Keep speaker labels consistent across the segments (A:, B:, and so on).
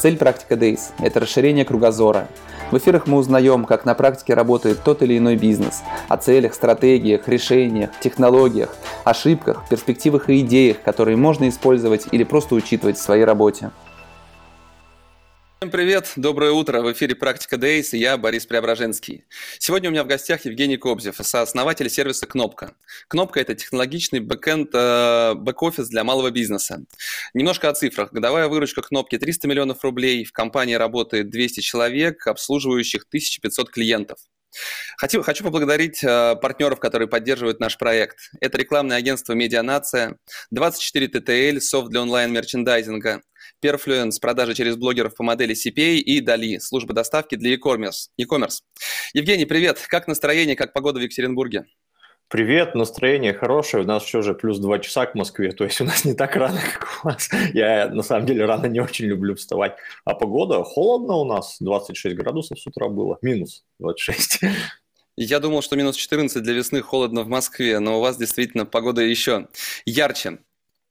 A: Цель «Практика Days» – это расширение кругозора – в эфирах мы узнаем, как на практике работает тот или иной бизнес, о целях, стратегиях, решениях, технологиях, ошибках, перспективах и идеях, которые можно использовать или просто учитывать в своей работе. Всем привет, доброе утро, в эфире «Практика Days» и я, Борис Преображенский. Сегодня у меня в гостях Евгений Кобзев, сооснователь сервиса «Кнопка». «Кнопка» — это технологичный бэкэнд, э, бэк-офис для малого бизнеса. Немножко о цифрах. Годовая выручка «Кнопки» 300 миллионов рублей, в компании работает 200 человек, обслуживающих 1500 клиентов. Хочу, хочу поблагодарить э, партнеров, которые поддерживают наш проект. Это рекламное агентство «Медианация», 24 ТТЛ, софт для онлайн-мерчендайзинга – Perfluence, продажи через блогеров по модели CPA и Dali, служба доставки для e-commerce. e-commerce. Евгений, привет. Как настроение, как погода в Екатеринбурге?
B: Привет, настроение хорошее. У нас еще же плюс два часа к Москве, то есть у нас не так рано, как у вас. Я на самом деле рано не очень люблю вставать. А погода холодно у нас, 26 градусов с утра было, минус 26.
A: Я думал, что минус 14 для весны холодно в Москве, но у вас действительно погода еще ярче.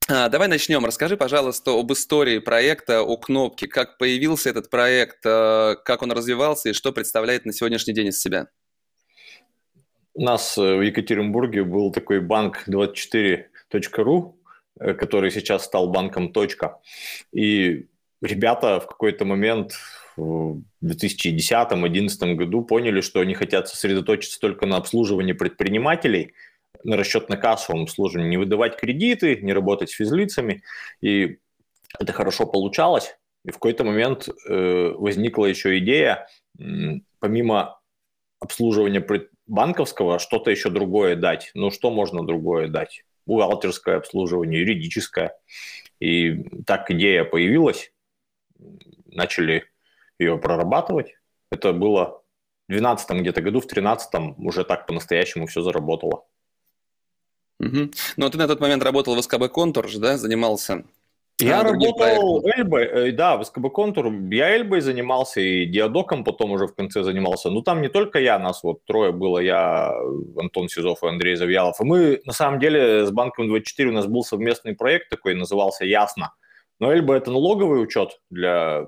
A: А, давай начнем. Расскажи, пожалуйста, об истории проекта, о кнопке, как появился этот проект, э, как он развивался и что представляет на сегодняшний день из себя.
B: У нас э, в Екатеринбурге был такой банк 24.ru, э, который сейчас стал банком «Точка». И ребята в какой-то момент в 2010-2011 году поняли, что они хотят сосредоточиться только на обслуживании предпринимателей – на расчетно-кассовом обслуживании, не выдавать кредиты, не работать с физлицами. И это хорошо получалось. И в какой-то момент э, возникла еще идея, э, помимо обслуживания банковского, что-то еще другое дать. Ну, что можно другое дать? Бухгалтерское обслуживание, юридическое. И так идея появилась, начали ее прорабатывать. Это было в 2012 где-то году, в 2013 уже так по-настоящему все заработало.
A: Угу. Ну, ты на тот момент работал в СКБ Контур же, да, занимался?
B: Я а, работал Эльбой, э, да, в СКБ Контур. Я Эльбой занимался и Диадоком потом уже в конце занимался. Ну, там не только я, нас вот трое было, я, Антон Сизов и Андрей Завьялов. И мы, на самом деле, с Банком 24 у нас был совместный проект такой, назывался «Ясно». Но Эльба – это налоговый учет для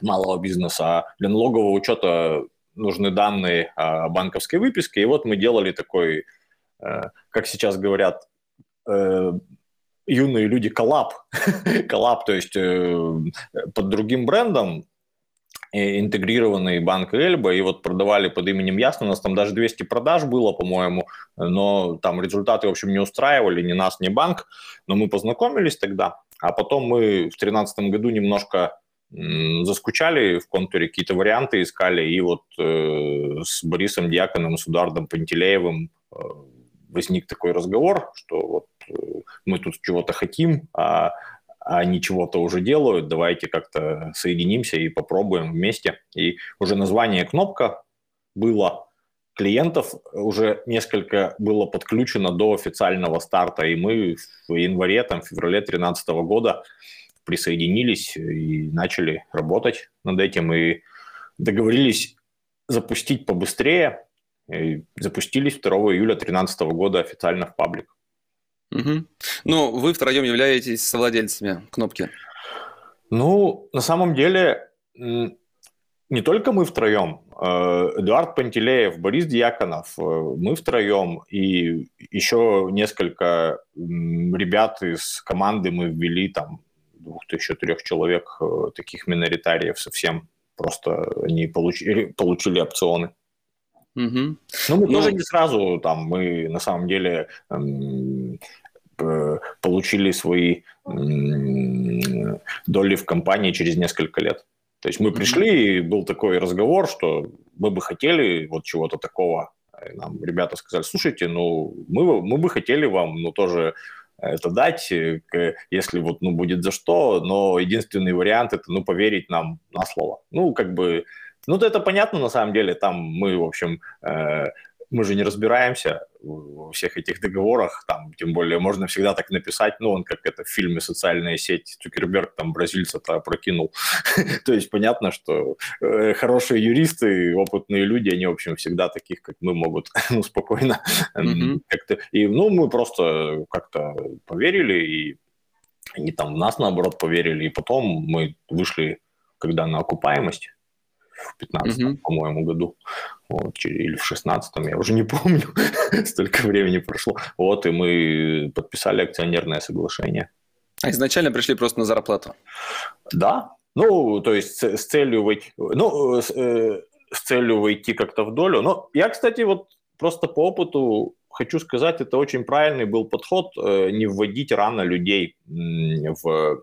B: малого бизнеса, а для налогового учета нужны данные банковской выписки. И вот мы делали такой как сейчас говорят, э, юные люди collab, collab, то есть э, под другим брендом, интегрированный банк Эльба, и вот продавали под именем Ясно, у нас там даже 200 продаж было, по-моему, но там результаты, в общем, не устраивали ни нас, ни банк, но мы познакомились тогда, а потом мы в 2013 году немножко заскучали в контуре, какие-то варианты искали, и вот э, с Борисом Дьяконом, с Эдуардом Пантелеевым э, возник такой разговор, что вот э, мы тут чего-то хотим, а, а они чего-то уже делают, давайте как-то соединимся и попробуем вместе. И уже название «Кнопка» было, клиентов уже несколько было подключено до официального старта, и мы в январе, там, феврале 2013 года присоединились и начали работать над этим, и договорились запустить побыстрее, и запустились 2 июля 2013 года официально в паблик.
A: Угу. Ну, вы втроем являетесь совладельцами кнопки.
B: Ну, на самом деле, не только мы втроем. Э, Эдуард Пантелеев, Борис Дьяконов, э, мы втроем, и еще несколько ребят из команды мы ввели, там, двух, еще трех человек, э, таких миноритариев совсем, просто они получили, получили опционы. Угу. Ну, мы Но... тоже не сразу, там, мы на самом деле эм, получили свои доли в компании через несколько лет. То есть мы пришли, и был такой разговор, что мы бы хотели вот чего-то такого. И нам ребята сказали, слушайте, ну, мы, мы бы хотели вам, ну, тоже это дать, э, если вот, ну, будет за что, но единственный вариант – это, ну, поверить нам на слово. Ну, как бы ну, это понятно, на самом деле, там мы, в общем, э, мы же не разбираемся во всех этих договорах, там, тем более, можно всегда так написать, ну, он как это в фильме «Социальная сеть», Цукерберг там бразильца-то прокинул. То есть понятно, что э, хорошие юристы, опытные люди, они, в общем, всегда таких, как мы, могут ну, спокойно как-то... И, ну, мы просто как-то поверили, и они там в нас, наоборот, поверили, и потом мы вышли, когда на окупаемость, в 15 mm-hmm. по-моему, году, вот, или в 16 я уже не помню, столько времени прошло. Вот, и мы подписали акционерное соглашение.
A: А изначально пришли просто на зарплату?
B: Да, ну, то есть с, с целью войти, ну, с, э, с целью войти как-то в долю. Но я, кстати, вот просто по опыту хочу сказать, это очень правильный был подход, э, не вводить рано людей в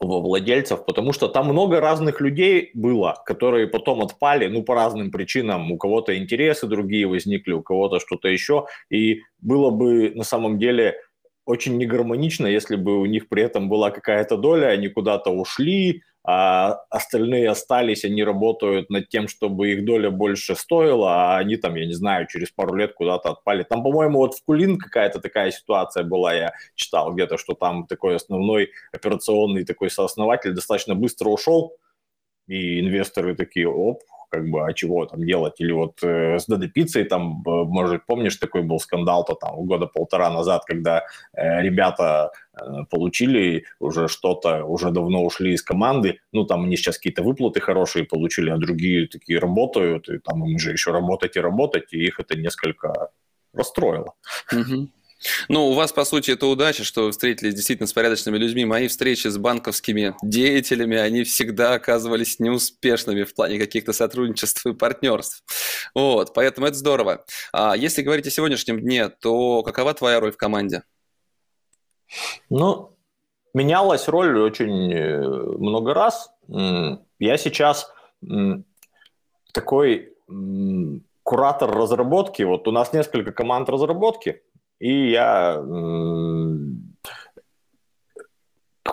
B: владельцев, потому что там много разных людей было, которые потом отпали, ну, по разным причинам. У кого-то интересы другие возникли, у кого-то что-то еще. И было бы на самом деле очень негармонично, если бы у них при этом была какая-то доля, они куда-то ушли, а остальные остались, они работают над тем, чтобы их доля больше стоила, а они там, я не знаю, через пару лет куда-то отпали. Там, по-моему, вот в Кулин какая-то такая ситуация была, я читал где-то, что там такой основной операционный такой сооснователь достаточно быстро ушел, и инвесторы такие, оп, как бы, а чего там делать? Или вот э, с Додо Пиццей там, может, помнишь, такой был скандал-то там года полтора назад, когда э, ребята э, получили уже что-то, уже давно ушли из команды, ну, там они сейчас какие-то выплаты хорошие получили, а другие такие работают, и там им же еще работать и работать, и их это несколько расстроило.
A: Ну, у вас, по сути, это удача, что вы встретились действительно с порядочными людьми. Мои встречи с банковскими деятелями, они всегда оказывались неуспешными в плане каких-то сотрудничеств и партнерств. Вот, поэтому это здорово. А если говорить о сегодняшнем дне, то какова твоя роль в команде?
B: Ну, менялась роль очень э, много раз. Я сейчас такой куратор разработки. Вот у нас несколько команд разработки, и я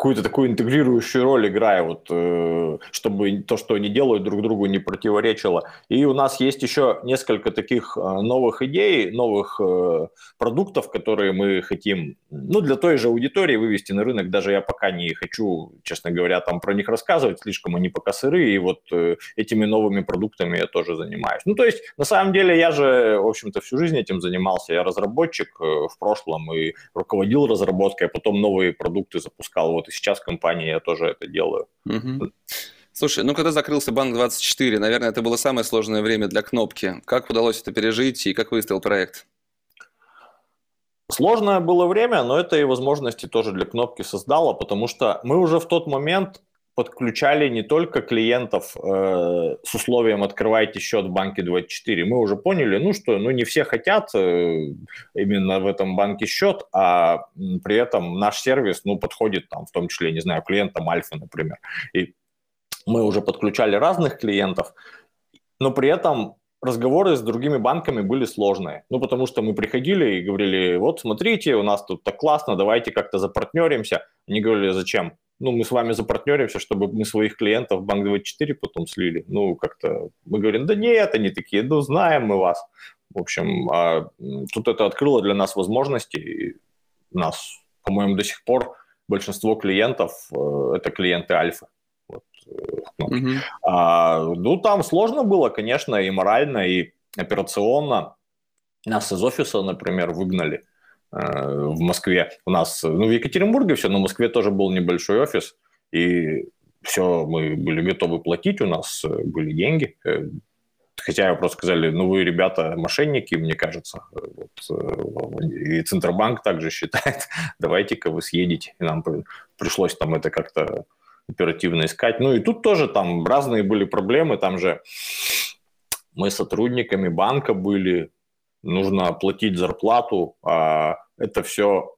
B: какую-то такую интегрирующую роль играю, вот, э, чтобы то, что они делают, друг другу не противоречило. И у нас есть еще несколько таких э, новых идей, новых э, продуктов, которые мы хотим, ну, для той же аудитории вывести на рынок. Даже я пока не хочу, честно говоря, там про них рассказывать, слишком они пока сырые, и вот этими новыми продуктами я тоже занимаюсь. Ну, то есть, на самом деле, я же, в общем-то, всю жизнь этим занимался. Я разработчик в прошлом и руководил разработкой, а потом новые продукты запускал. Вот и сейчас в компании я тоже это делаю.
A: Угу. Слушай, ну когда закрылся Банк24, наверное, это было самое сложное время для Кнопки. Как удалось это пережить и как выстоял проект?
B: Сложное было время, но это и возможности тоже для Кнопки создало, потому что мы уже в тот момент подключали не только клиентов э, с условием открывайте счет в банке 24. Мы уже поняли, ну что, ну не все хотят э, именно в этом банке счет, а при этом наш сервис, ну подходит там в том числе, не знаю, клиентам Альфа, например. И мы уже подключали разных клиентов, но при этом разговоры с другими банками были сложные. Ну, потому что мы приходили и говорили, вот смотрите, у нас тут так классно, давайте как-то запартнеримся. Они говорили, зачем? Ну, мы с вами запартнеримся, чтобы мы своих клиентов в Банк24 потом слили. Ну, как-то мы говорим, да нет, они такие, ну, знаем мы вас. В общем, а тут это открыло для нас возможности. И нас, по-моему, до сих пор большинство клиентов э, – это клиенты Альфа. Вот, ну. mm а, ну, там сложно было, конечно, и морально, и операционно. Нас из офиса, например, выгнали – Э, в Москве. У нас, ну, в Екатеринбурге все, но в Москве тоже был небольшой офис, и все, мы были готовы платить, у нас э, были деньги. Э, хотя просто сказали, ну, вы, ребята, мошенники, мне кажется. Вот, и Центробанк также считает, давайте-ка вы съедете. И нам пришлось там это как-то оперативно искать. Ну, и тут тоже там разные были проблемы. Там же мы сотрудниками банка были, нужно платить зарплату, а это все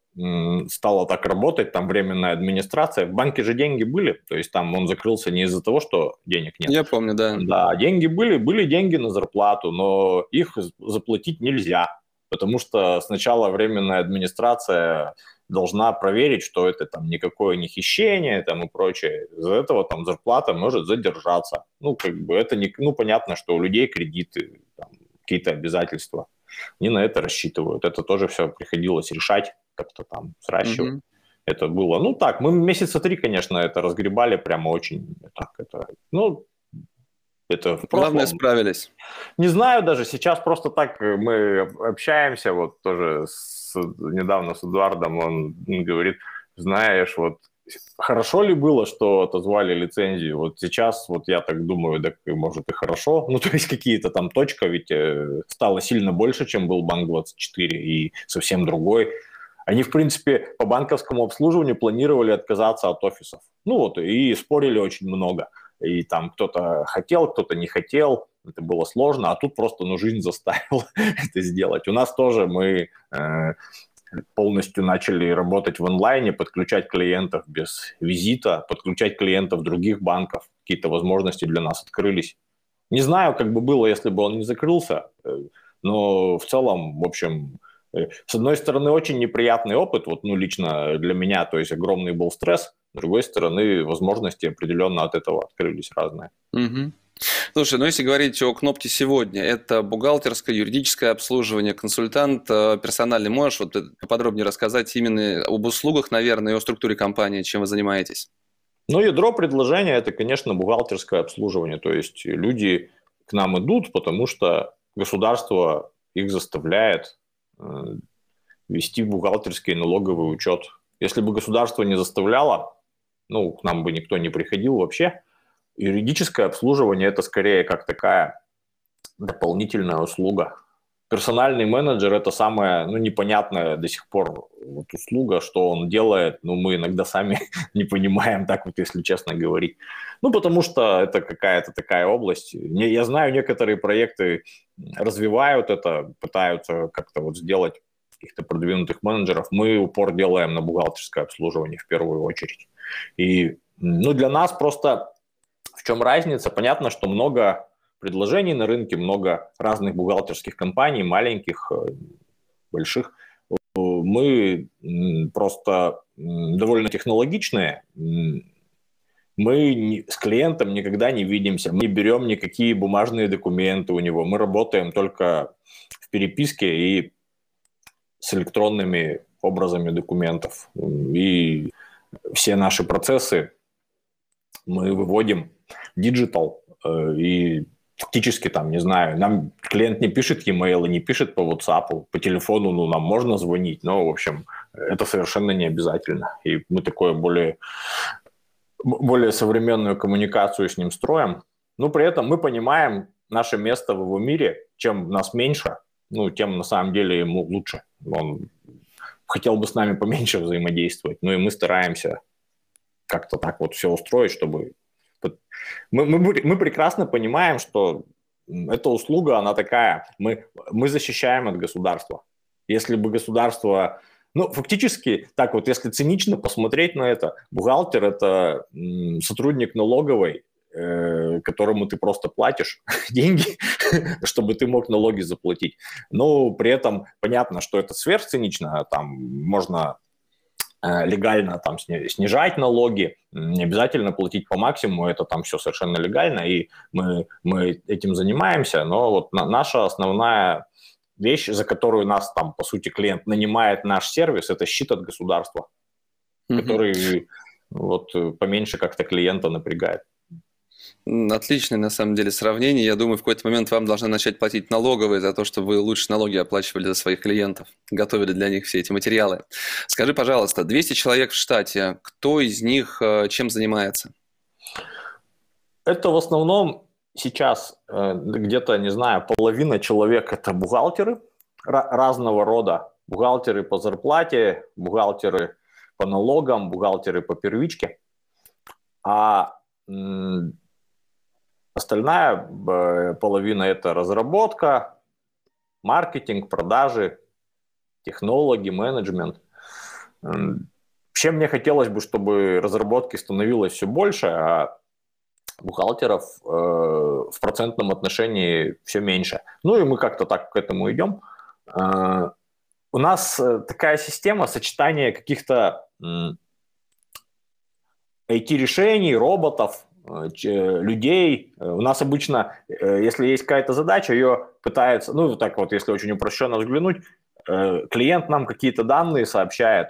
B: стало так работать, там временная администрация. В банке же деньги были, то есть там он закрылся не из-за того, что денег нет.
A: Я помню, да.
B: Да, деньги были, были деньги на зарплату, но их заплатить нельзя, потому что сначала временная администрация должна проверить, что это там никакое не хищение там и прочее. Из-за этого там зарплата может задержаться. Ну, как бы это не, ну, понятно, что у людей кредиты, там, какие-то обязательства. Они на это рассчитывают. Это тоже все приходилось решать, как-то там сращивать. Mm-hmm. Это было, ну так, мы месяца три, конечно, это разгребали прямо очень так, это, ну,
A: это в Главное, справились.
B: Не знаю даже, сейчас просто так мы общаемся, вот тоже с, недавно с Эдуардом, он говорит, знаешь, вот хорошо ли было, что отозвали лицензию? Вот сейчас, вот я так думаю, да, может и хорошо. Ну, то есть какие-то там точка ведь э, стало сильно больше, чем был Банк-24 и совсем другой. Они, в принципе, по банковскому обслуживанию планировали отказаться от офисов. Ну вот, и спорили очень много. И там кто-то хотел, кто-то не хотел. Это было сложно, а тут просто, ну, жизнь заставила это сделать. У нас тоже мы э, полностью начали работать в онлайне, подключать клиентов без визита, подключать клиентов других банков. Какие-то возможности для нас открылись. Не знаю, как бы было, если бы он не закрылся, э, но в целом, в общем, э, с одной стороны, очень неприятный опыт, вот, ну, лично для меня, то есть огромный был стресс, с другой стороны, возможности определенно от этого открылись разные.
A: Угу. Слушай, ну если говорить о кнопке сегодня, это бухгалтерское, юридическое обслуживание, консультант э, персональный. Можешь вот поподробнее рассказать именно об услугах, наверное, и о структуре компании, чем вы занимаетесь?
B: Ну, ядро предложения – это, конечно, бухгалтерское обслуживание. То есть люди к нам идут, потому что государство их заставляет э, вести бухгалтерский и налоговый учет. Если бы государство не заставляло, ну, к нам бы никто не приходил вообще – Юридическое обслуживание – это скорее как такая дополнительная услуга. Персональный менеджер – это самая ну, непонятная до сих пор вот услуга, что он делает, ну, мы иногда сами не понимаем, так вот, если честно говорить. Ну, потому что это какая-то такая область. Я знаю, некоторые проекты развивают это, пытаются как-то вот сделать каких-то продвинутых менеджеров. Мы упор делаем на бухгалтерское обслуживание в первую очередь. И ну, для нас просто в чем разница? Понятно, что много предложений на рынке, много разных бухгалтерских компаний, маленьких, э, больших. Мы просто довольно технологичные. Мы с клиентом никогда не видимся, мы не берем никакие бумажные документы у него. Мы работаем только в переписке и с электронными образами документов. И все наши процессы мы выводим digital, э, и фактически там, не знаю, нам клиент не пишет e-mail, не пишет по WhatsApp, по телефону, ну, нам можно звонить, но, в общем, это совершенно не обязательно. И мы такое более, более современную коммуникацию с ним строим. Но при этом мы понимаем наше место в его мире, чем нас меньше, ну, тем на самом деле ему лучше. Он хотел бы с нами поменьше взаимодействовать, ну и мы стараемся как-то так вот все устроить, чтобы мы, мы, мы прекрасно понимаем, что эта услуга, она такая, мы, мы защищаем от государства. Если бы государство ну, фактически, так вот, если цинично посмотреть на это, бухгалтер – это сотрудник налоговой, э, которому ты просто платишь деньги, чтобы ты мог налоги заплатить. Но при этом понятно, что это сверхцинично, там можно легально там снижать налоги, не обязательно платить по максимуму, это там все совершенно легально, и мы, мы этим занимаемся, но вот наша основная вещь, за которую нас там, по сути, клиент нанимает наш сервис, это щит от государства, mm-hmm. который вот поменьше как-то клиента напрягает.
A: Отличное, на самом деле, сравнение. Я думаю, в какой-то момент вам должны начать платить налоговые за то, чтобы вы лучше налоги оплачивали за своих клиентов, готовили для них все эти материалы. Скажи, пожалуйста, 200 человек в штате, кто из них э, чем занимается?
B: Это в основном сейчас э, где-то, не знаю, половина человек – это бухгалтеры разного рода. Бухгалтеры по зарплате, бухгалтеры по налогам, бухгалтеры по первичке. А Остальная э, половина – это разработка, маркетинг, продажи, технологи, менеджмент. Вообще мне хотелось бы, чтобы разработки становилось все больше, а бухгалтеров э, в процентном отношении все меньше. Ну и мы как-то так к этому идем. Э, у нас э, такая система сочетания каких-то IT-решений, роботов, людей. У нас обычно, если есть какая-то задача, ее пытается, ну, так вот, если очень упрощенно взглянуть, клиент нам какие-то данные сообщает,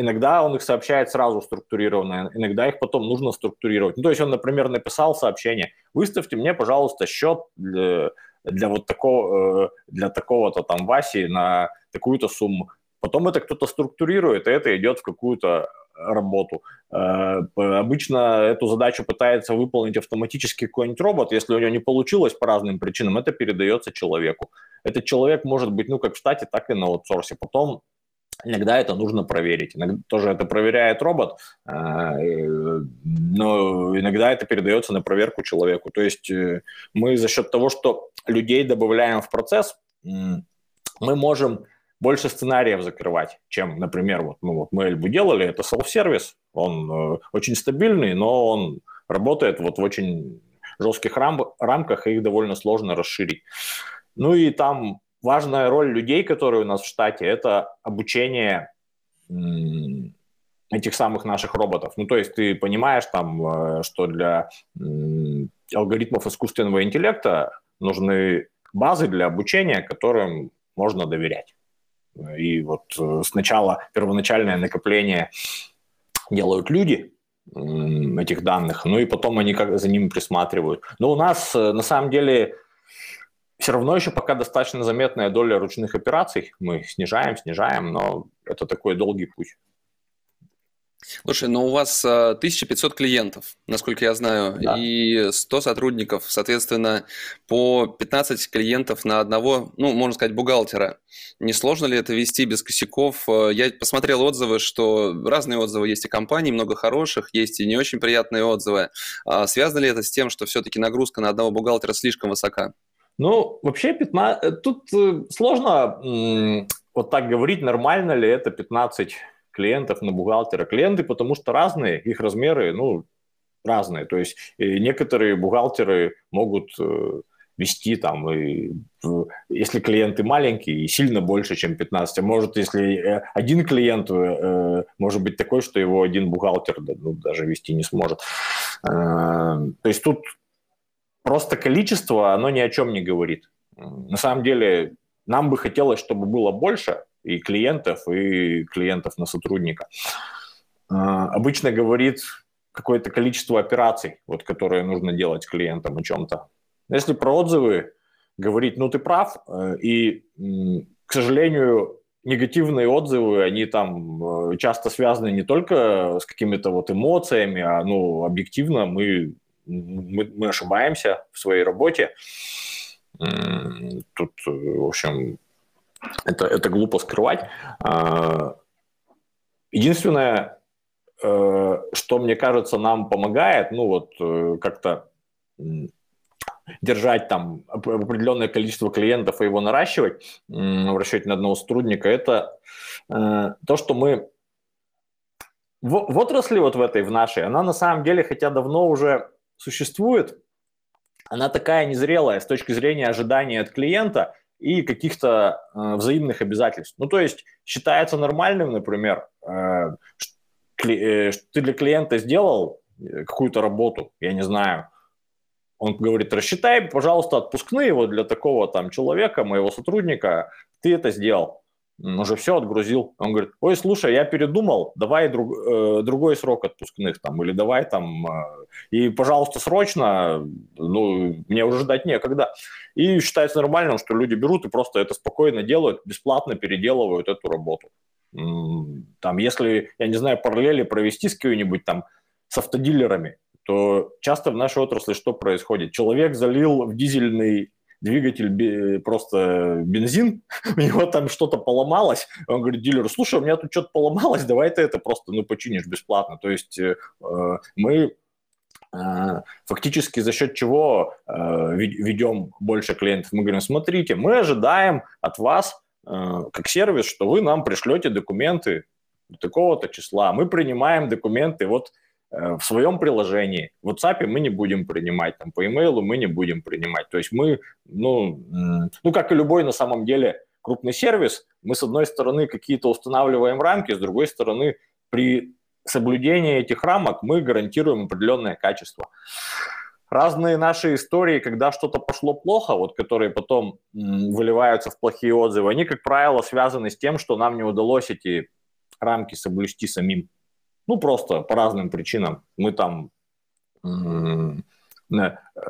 B: Иногда он их сообщает сразу структурированно, иногда их потом нужно структурировать. Ну, то есть он, например, написал сообщение, выставьте мне, пожалуйста, счет для, для вот такого, э, для такого-то там Васи на такую-то сумму. Потом это кто-то структурирует, и это идет в какую-то работу. Э, обычно эту задачу пытается выполнить автоматически какой-нибудь робот. Если у него не получилось по разным причинам, это передается человеку. Этот человек может быть, ну, как в штате, так и на аутсорсе. Потом Иногда это нужно проверить. Иногда тоже это проверяет робот, а, но иногда это передается на проверку человеку. То есть э, мы за счет того, что людей добавляем в процесс, мы можем больше сценариев закрывать, чем, например, вот, ну, вот мы Эльбу делали, это self-сервис, он э, очень стабильный, но он работает вот в очень жестких рам- рамках, и их довольно сложно расширить. Ну и там важная роль людей, которые у нас в штате, это обучение этих самых наших роботов. Ну, то есть ты понимаешь там, э, что для алгоритмов искусственного интеллекта нужны базы для обучения, которым можно доверять. И вот э, сначала первоначальное накопление делают люди этих данных, ну и потом они как за ними присматривают. Но у нас э, на самом деле все равно еще пока достаточно заметная доля ручных операций. Мы снижаем, снижаем, но это такой долгий путь.
A: Слушай, но у вас 1500 а, клиентов, насколько я знаю, да. и 100 сотрудников, соответственно, по 15 клиентов на одного, ну, можно сказать, бухгалтера. Не сложно ли это вести без косяков? А, я посмотрел отзывы, что разные отзывы есть и компаний, много хороших, есть и не очень приятные отзывы. А связано ли это с тем, что все-таки нагрузка на одного бухгалтера слишком высока?
B: Ну, вообще 15... Э, тут э, сложно вот так говорить, нормально ли это 15 клиентов на бухгалтера. Клиенты, потому что разные, их размеры, ну, разные. То есть некоторые бухгалтеры могут э, вести там, и, если клиенты маленькие, и сильно больше, чем 15. А может, если один клиент может быть такой, что его один бухгалтер ну, даже вести не сможет. То есть тут просто количество, оно ни о чем не говорит. На самом деле, нам бы хотелось, чтобы было больше и клиентов, и клиентов на сотрудника. А, обычно говорит какое-то количество операций, вот, которые нужно делать клиентам о чем-то. Если про отзывы говорить, ну ты прав, э, и, к сожалению, негативные отзывы, они там э, часто связаны не только с какими-то вот эмоциями, а ну, объективно мы мы, мы ошибаемся в своей работе. Тут, в общем, это, это глупо скрывать. А, единственное, э, что, мне кажется, нам помогает, ну вот э, как-то держать там определенное количество клиентов и его наращивать в расчете на одного сотрудника, это э, то, что мы в, в отрасли вот в этой, в нашей, она на самом деле, хотя давно уже существует, она такая незрелая с точки зрения ожидания от клиента и каких-то э, взаимных обязательств. Ну, то есть считается нормальным, например, э, э, ты для клиента сделал э, какую-то работу, я не знаю, он говорит, рассчитай, пожалуйста, отпускные вот для такого там человека, моего сотрудника, ты это сделал уже все отгрузил. Он говорит, ой, слушай, я передумал, давай друг, э, другой срок отпускных там, или давай там, э, и, пожалуйста, срочно, ну, мне уже ждать некогда. И считается нормальным, что люди берут и просто это спокойно делают, бесплатно переделывают эту работу. Там, если, я не знаю, параллели провести с какой-нибудь там, с автодилерами, то часто в нашей отрасли что происходит? Человек залил в дизельный двигатель просто бензин, у него там что-то поломалось, он говорит дилеру, слушай, у меня тут что-то поломалось, давай ты это просто, ну, починишь бесплатно. То есть э, мы э, фактически за счет чего э, ведем больше клиентов. Мы говорим, смотрите, мы ожидаем от вас как сервис, что вы нам пришлете документы такого-то числа. Мы принимаем документы, вот в своем приложении. В WhatsApp мы не будем принимать, там, по имейлу мы не будем принимать. То есть мы, ну, ну, как и любой на самом деле крупный сервис, мы с одной стороны какие-то устанавливаем рамки, с другой стороны при соблюдения этих рамок мы гарантируем определенное качество. Разные наши истории, когда что-то пошло плохо, вот которые потом выливаются в плохие отзывы, они, как правило, связаны с тем, что нам не удалось эти рамки соблюсти самим. Ну, просто по разным причинам. Мы там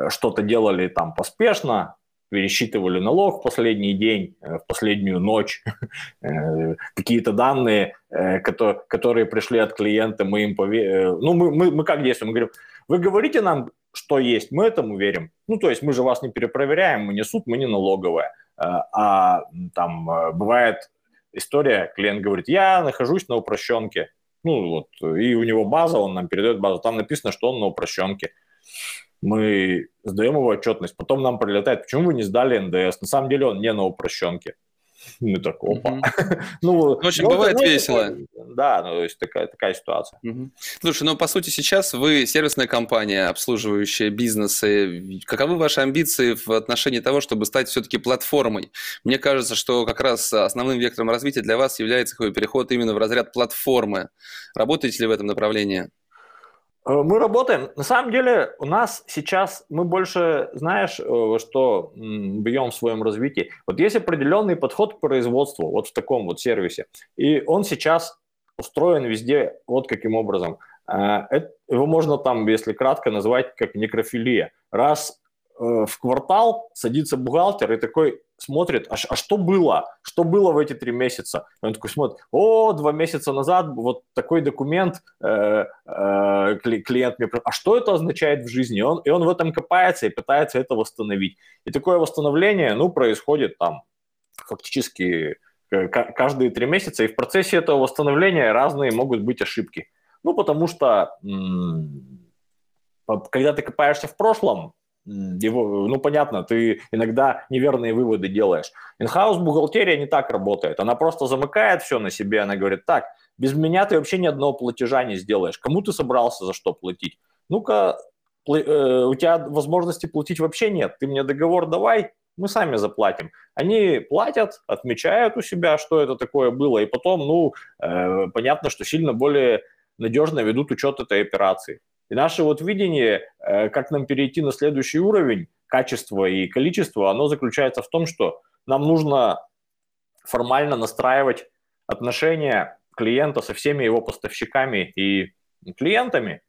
B: что-то делали там поспешно, пересчитывали налог в последний день, э, в последнюю ночь, э, какие-то данные, э, которые пришли от клиента, мы им поверили. Ну, мы, мы, мы как действуем? Мы говорим, вы говорите нам, что есть, мы этому верим. Ну, то есть мы же вас не перепроверяем, мы не суд, мы не налоговая. А там бывает история, клиент говорит, я нахожусь на упрощенке. Ну, вот, и у него база, он нам передает базу, там написано, что он на упрощенке мы сдаем его отчетность, потом нам прилетает, почему вы не сдали НДС? На самом деле он не на упрощенке. Мы так, опа.
A: ну, ну, в общем, ну, бывает ну, весело.
B: Да, ну, то есть такая, такая ситуация.
A: Слушай, ну, по сути, сейчас вы сервисная компания, обслуживающая бизнесы. Каковы ваши амбиции в отношении того, чтобы стать все-таки платформой? Мне кажется, что как раз основным вектором развития для вас является переход именно в разряд платформы. Работаете ли в этом направлении?
B: Э, мы работаем. На самом деле у нас сейчас мы больше, знаешь, э, что бьем в своем развитии. Вот есть определенный подход к производству, вот в таком вот сервисе. И он сейчас устроен везде вот каким образом. Э, его можно там, если кратко, назвать как некрофилия. Раз в квартал садится бухгалтер и такой, смотрит, а, а что было? Что было в эти три месяца? Он такой смотрит, о, два месяца назад вот такой документ э, э, клиент мне... А что это означает в жизни? Он, и он в этом копается и пытается это восстановить. И такое восстановление, ну, происходит там фактически э, каждые три месяца, и в процессе этого восстановления разные могут быть ошибки. Ну, потому что когда ты копаешься в прошлом, его, ну, понятно, ты иногда неверные выводы делаешь. Инхаус бухгалтерия не так работает. Она просто замыкает все на себе. Она говорит, так, без меня ты вообще ни одного платежа не сделаешь. Кому ты собрался за что платить? Ну-ка, э, у тебя возможности платить вообще нет. Ты мне договор давай, мы сами заплатим. Они платят, отмечают у себя, что это такое было, и потом, ну, э, понятно, что сильно более надежно ведут учет этой операции. И наше вот видение, э, как нам перейти на следующий уровень, качество и количество, оно заключается в том, что нам нужно формально настраивать отношения клиента со всеми его поставщиками и клиентами,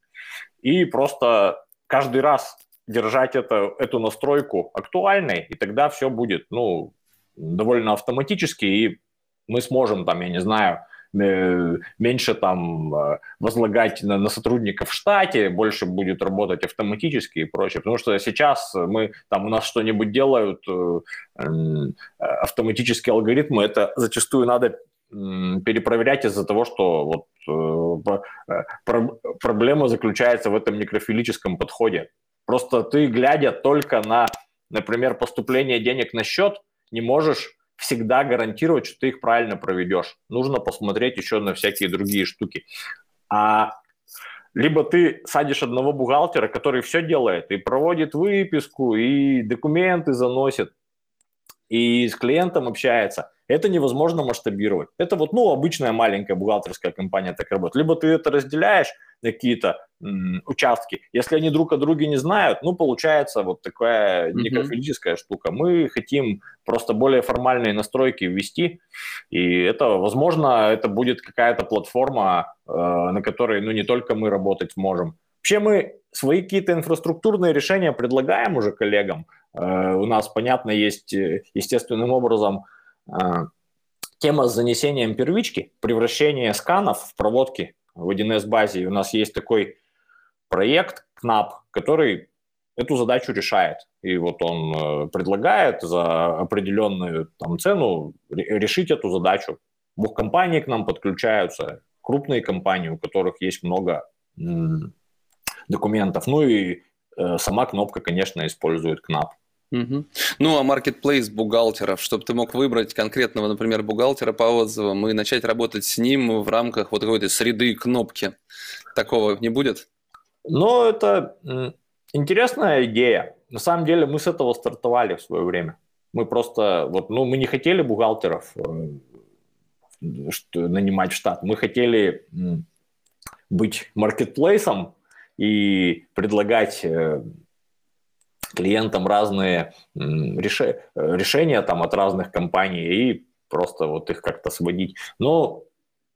B: и просто каждый раз держать это, эту настройку актуальной, и тогда все будет ну, довольно автоматически, и мы сможем, там, я не знаю, меньше там э, возлагать на, на сотрудников в штате, больше будет работать автоматически и прочее. Потому что сейчас мы там у нас что-нибудь делают, э, автоматические алгоритмы, это зачастую надо перепроверять из-за того, что вот, проблема заключается в этом некрофилическом подходе. Просто ты, глядя только на, например, поступление денег на счет, не можешь всегда гарантировать, что ты их правильно проведешь. Нужно посмотреть еще на всякие другие штуки. А либо ты садишь одного бухгалтера, который все делает, и проводит выписку, и документы заносит, и с клиентом общается. Это невозможно масштабировать. Это вот, ну, обычная маленькая бухгалтерская компания так работает. Либо ты это разделяешь какие-то участки. Если они друг о друге не знают, ну, получается вот такая некрофилическая mm-hmm. штука. Мы хотим просто более формальные настройки ввести, и это, возможно, это будет какая-то платформа, э, на которой, ну, не только мы работать сможем. Вообще мы свои какие-то инфраструктурные решения предлагаем уже коллегам. Э, у нас, понятно, есть э, естественным образом э, тема с занесением первички, превращение сканов в проводки в 1С базе. У нас есть такой проект KNAP, который эту задачу решает. И вот он предлагает за определенную там, цену решить эту задачу. Бухкомпании к нам подключаются, крупные компании, у которых есть много документов. Ну и э, сама кнопка, конечно, использует КНАП.
A: Ну, а marketplace бухгалтеров, чтобы ты мог выбрать конкретного, например, бухгалтера по отзывам и начать работать с ним в рамках вот какой-то среды кнопки. Такого не будет?
B: Ну, это интересная идея. На самом деле мы с этого стартовали в свое время. Мы просто, вот, ну, мы не хотели бухгалтеров э, нанимать в штат. Мы хотели быть маркетплейсом и предлагать клиентам разные решения там от разных компаний и просто вот их как-то сводить. Но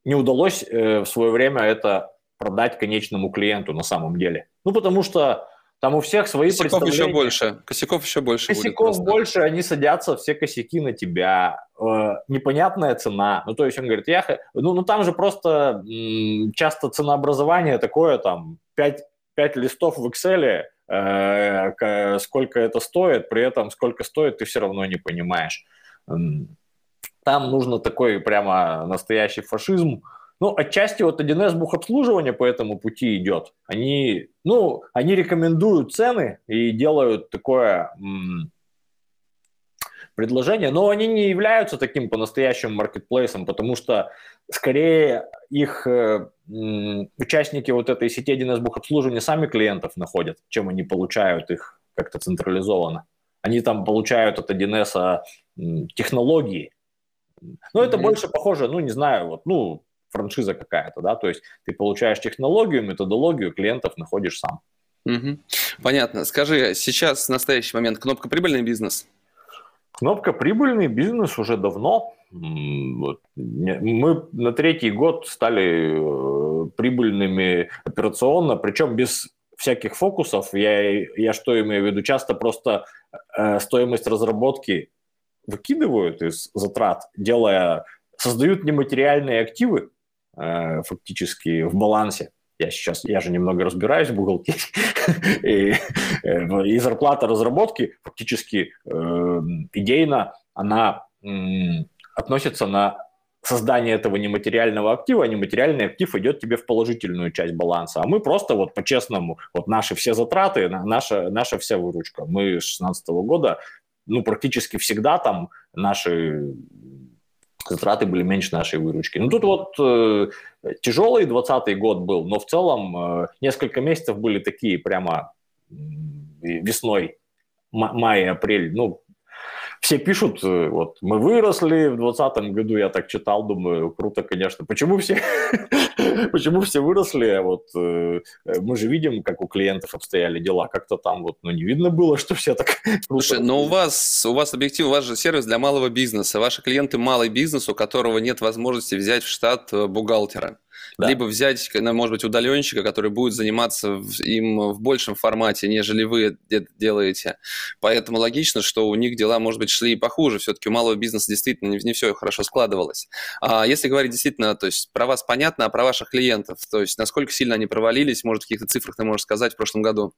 B: не удалось в свое время это продать конечному клиенту на самом деле. Ну, потому что там у всех свои
A: косяков представления. еще больше. Косяков еще больше.
B: Косяков больше, они садятся, все косяки на тебя. Э, непонятная цена. Ну, то есть он говорит, я... Ну, ну там же просто м, часто ценообразование такое, там, 5, 5 листов в Excel, э, сколько это стоит, при этом сколько стоит, ты все равно не понимаешь. Там нужно такой прямо настоящий фашизм, ну, отчасти вот 1С бухобслуживания по этому пути идет. Они, ну, они рекомендуют цены и делают такое предложение, но они не являются таким по-настоящему маркетплейсом, потому что скорее их э, участники вот этой сети 1С бухобслуживания сами клиентов находят, чем они получают их как-то централизованно. Они там получают от 1С м- технологии. Но это mm-hmm. больше похоже, ну, не знаю, вот, ну, франшиза какая-то, да, то есть ты получаешь технологию, методологию, клиентов находишь сам.
A: Угу. Понятно. Скажи, сейчас в настоящий момент кнопка «Прибыльный бизнес»?
B: Кнопка «Прибыльный бизнес» уже давно. Мы на третий год стали э, прибыльными операционно, причем без всяких фокусов. Я, я что имею в виду? Часто просто э, стоимость разработки выкидывают из затрат, делая, создают нематериальные активы, Э, фактически в балансе. Я сейчас, я же немного разбираюсь в бухгалтерии, и, э, и зарплата разработки фактически э, идейно, она относится на создание этого нематериального актива, а нематериальный актив идет тебе в положительную часть баланса. А мы просто вот по-честному, вот наши все затраты, наша, наша вся выручка. Мы с 2016 года, ну, практически всегда там наши затраты были меньше нашей выручки. Ну, тут вот э, тяжелый 2020 год был, но в целом э, несколько месяцев были такие прямо весной, май, апрель, ну, все пишут, э, вот, мы выросли в 2020 году, я так читал, думаю, круто, конечно. Почему все, почему все выросли? Вот э, мы же видим, как у клиентов обстояли дела. Как-то там вот, ну, не видно было, что все так
A: круто. Но у вас, у вас объектив, у вас же сервис для малого бизнеса. Ваши клиенты малый бизнес, у которого нет возможности взять в штат э, бухгалтера. Да. Либо взять, может быть, удаленщика, который будет заниматься им в большем формате, нежели вы это делаете. Поэтому логично, что у них дела, может быть, шли и похуже. Все-таки у малого бизнеса действительно не, не все хорошо складывалось. А если говорить действительно, то есть про вас понятно, а про ваших клиентов, то есть насколько сильно они провалились, может, в каких-то цифрах ты можешь сказать в прошлом году?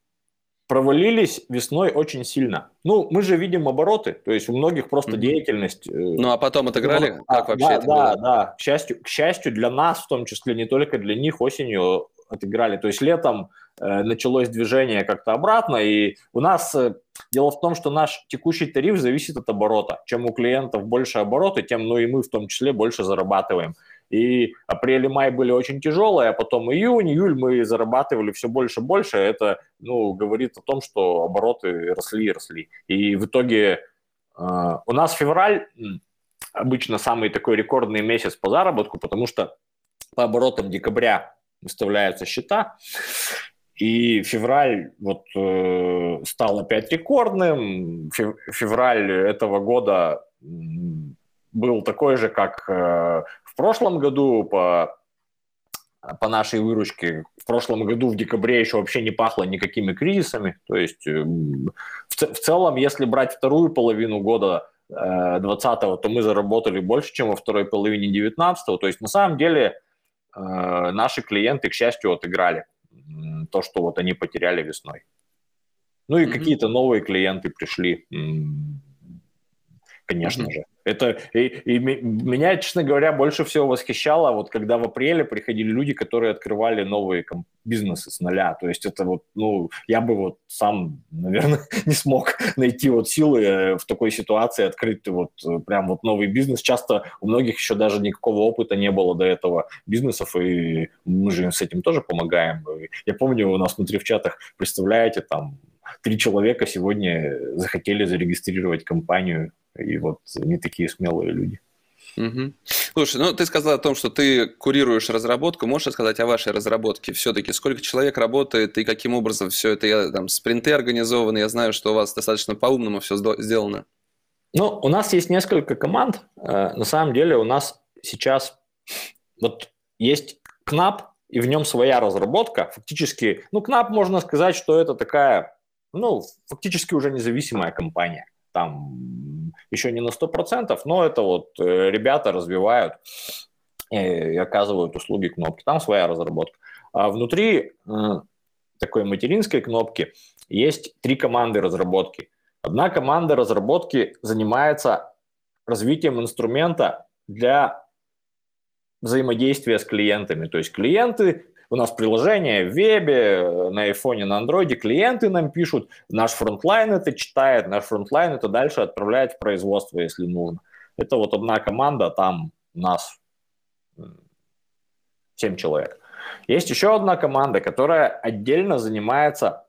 B: Провалились весной очень сильно. Ну, мы же видим обороты, то есть у многих просто mm-hmm. деятельность. Э,
A: ну, а потом отыграли?
B: Ну, как вообще да, это да, было? Да, к счастью, к счастью для нас, в том числе не только для них, осенью отыграли. То есть летом э, началось движение как-то обратно, и у нас э, дело в том, что наш текущий тариф зависит от оборота. Чем у клиентов больше обороты, тем, ну и мы в том числе больше зарабатываем. И апрель и май были очень тяжелые, а потом июнь, июль мы зарабатывали все больше и больше. Это ну, говорит о том, что обороты росли и росли. И в итоге э, у нас февраль обычно самый такой рекордный месяц по заработку, потому что по оборотам декабря выставляются счета. И февраль вот э, стал опять рекордным. Февраль этого года был такой же, как э, в прошлом году по, по нашей выручке. В прошлом году в декабре еще вообще не пахло никакими кризисами. То есть э, в, в целом, если брать вторую половину года 2020, э, то мы заработали больше, чем во второй половине 19. То есть на самом деле наши клиенты, к счастью, отыграли то, что вот они потеряли весной. Ну и mm-hmm. какие-то новые клиенты пришли, конечно mm-hmm. же. Это и, и меня, честно говоря, больше всего восхищало, вот когда в апреле приходили люди, которые открывали новые бизнесы с нуля. То есть это вот, ну, я бы вот сам, наверное, не смог найти вот силы э, в такой ситуации открыть вот э, прям вот новый бизнес. Часто у многих еще даже никакого опыта не было до этого бизнесов, и мы же им с этим тоже помогаем. Я помню, у нас внутри в чатах, представляете, там три человека сегодня захотели зарегистрировать компанию и вот не такие смелые люди.
A: Угу. Слушай, ну ты сказал о том, что ты курируешь разработку. Можешь рассказать о вашей разработке? Все-таки сколько человек работает и каким образом все это? Я, там, спринты организованы, я знаю, что у вас достаточно по-умному все сделано.
B: Ну, у нас есть несколько команд. Э, на самом деле у нас сейчас вот есть КНАП, и в нем своя разработка. Фактически, ну, КНАП можно сказать, что это такая, ну, фактически уже независимая компания там еще не на 100%, но это вот э, ребята развивают и оказывают услуги кнопки. Там своя разработка. А внутри э, такой материнской кнопки есть три команды разработки. Одна команда разработки занимается развитием инструмента для взаимодействия с клиентами. То есть клиенты у нас приложение в вебе, на айфоне, на андроиде, клиенты нам пишут, наш frontline это читает, наш frontline это дальше отправляет в производство, если нужно. Это вот одна команда, там нас 7 человек. Есть еще одна команда, которая отдельно занимается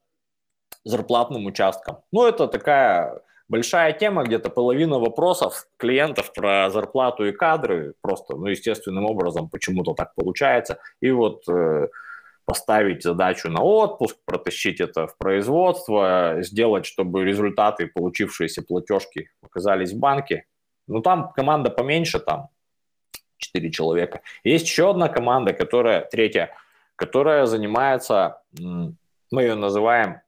B: зарплатным участком. Ну, это такая большая тема, где-то половина вопросов клиентов про зарплату и кадры просто, ну, естественным образом почему-то так получается. И вот э, поставить задачу на отпуск, протащить это в производство, сделать, чтобы результаты, получившиеся платежки, показались в банке. Ну, там команда поменьше, там 4 человека. Есть еще одна команда, которая, третья, которая занимается, мы ее называем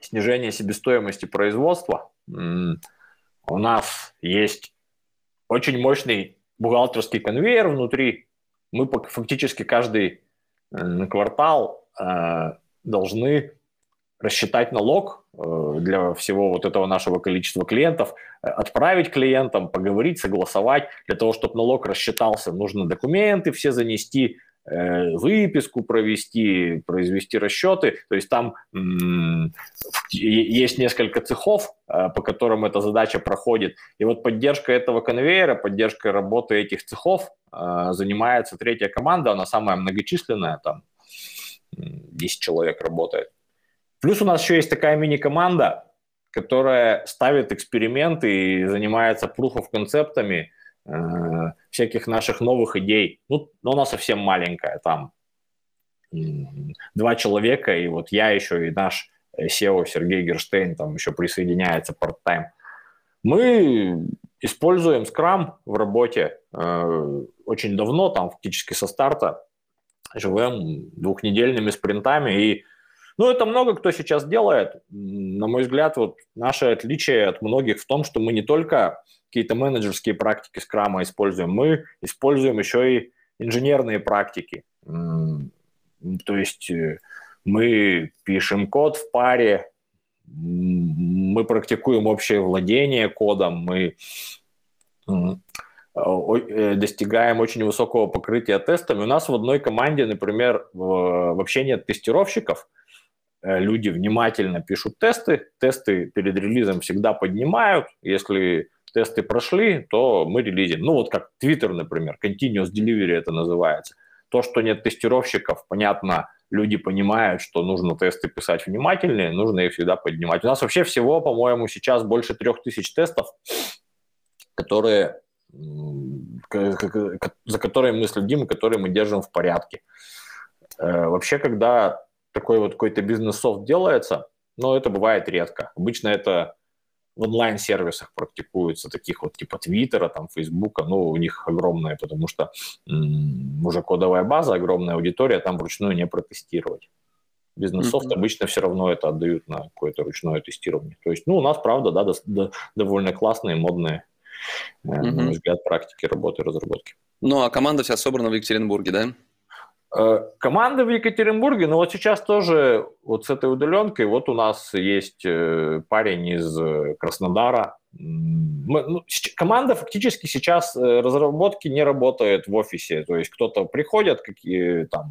B: снижение себестоимости производства. У нас есть очень мощный бухгалтерский конвейер внутри. Мы фактически каждый э, квартал э, должны рассчитать налог э, для всего вот этого нашего количества клиентов, отправить клиентам, поговорить, согласовать. Для того, чтобы налог рассчитался, нужно документы все занести, выписку провести, произвести расчеты. То есть там есть несколько цехов, э, по которым эта задача проходит. И вот поддержка этого конвейера, поддержка работы этих цехов э, занимается третья команда, она самая многочисленная, там 10 человек работает. Плюс у нас еще есть такая мини-команда, которая ставит эксперименты и занимается of концептами, Э, всяких наших новых идей. Ну, но она совсем маленькая, там два человека, и вот я еще, и наш SEO Сергей Герштейн там еще присоединяется part-time. Мы используем Scrum в работе э, очень давно, там фактически со старта, живем двухнедельными спринтами, и ну, это много кто сейчас делает. На мой взгляд, вот наше отличие от многих в том, что мы не только какие-то менеджерские практики скрама используем, мы используем еще и инженерные практики. То есть э, мы пишем код в паре, мы практикуем общее владение кодом, мы э, достигаем очень высокого покрытия тестами. У нас в одной команде, например, вообще нет тестировщиков, люди внимательно пишут тесты, тесты перед релизом всегда поднимают, если тесты прошли, то мы релизим. Ну вот как Twitter, например, Continuous Delivery это называется. То, что нет тестировщиков, понятно, люди понимают, что нужно тесты писать внимательнее, нужно их всегда поднимать. У нас вообще всего, по-моему, сейчас больше трех тысяч тестов, которые, за которые мы следим и которые мы держим в порядке. Э, вообще, когда такой вот какой-то бизнес-софт делается, но это бывает редко. Обычно это в онлайн-сервисах практикуется, таких вот типа Твиттера, там, Фейсбука, ну, у них огромная, потому что м- уже кодовая база, огромная аудитория, там вручную не протестировать. Бизнес-софт mm-hmm. обычно все равно это отдают на какое-то ручное тестирование. То есть, ну, у нас, правда, да, до, до, довольно классные, модные, mm-hmm. на мой взгляд, практики работы разработки.
A: Ну, а команда вся собрана в Екатеринбурге, да?
B: Э, команда в Екатеринбурге, ну вот сейчас тоже вот с этой удаленкой, вот у нас есть э, парень из э, Краснодара. Мы, ну, команда фактически сейчас разработки не работает в офисе, то есть кто-то приходит, какие там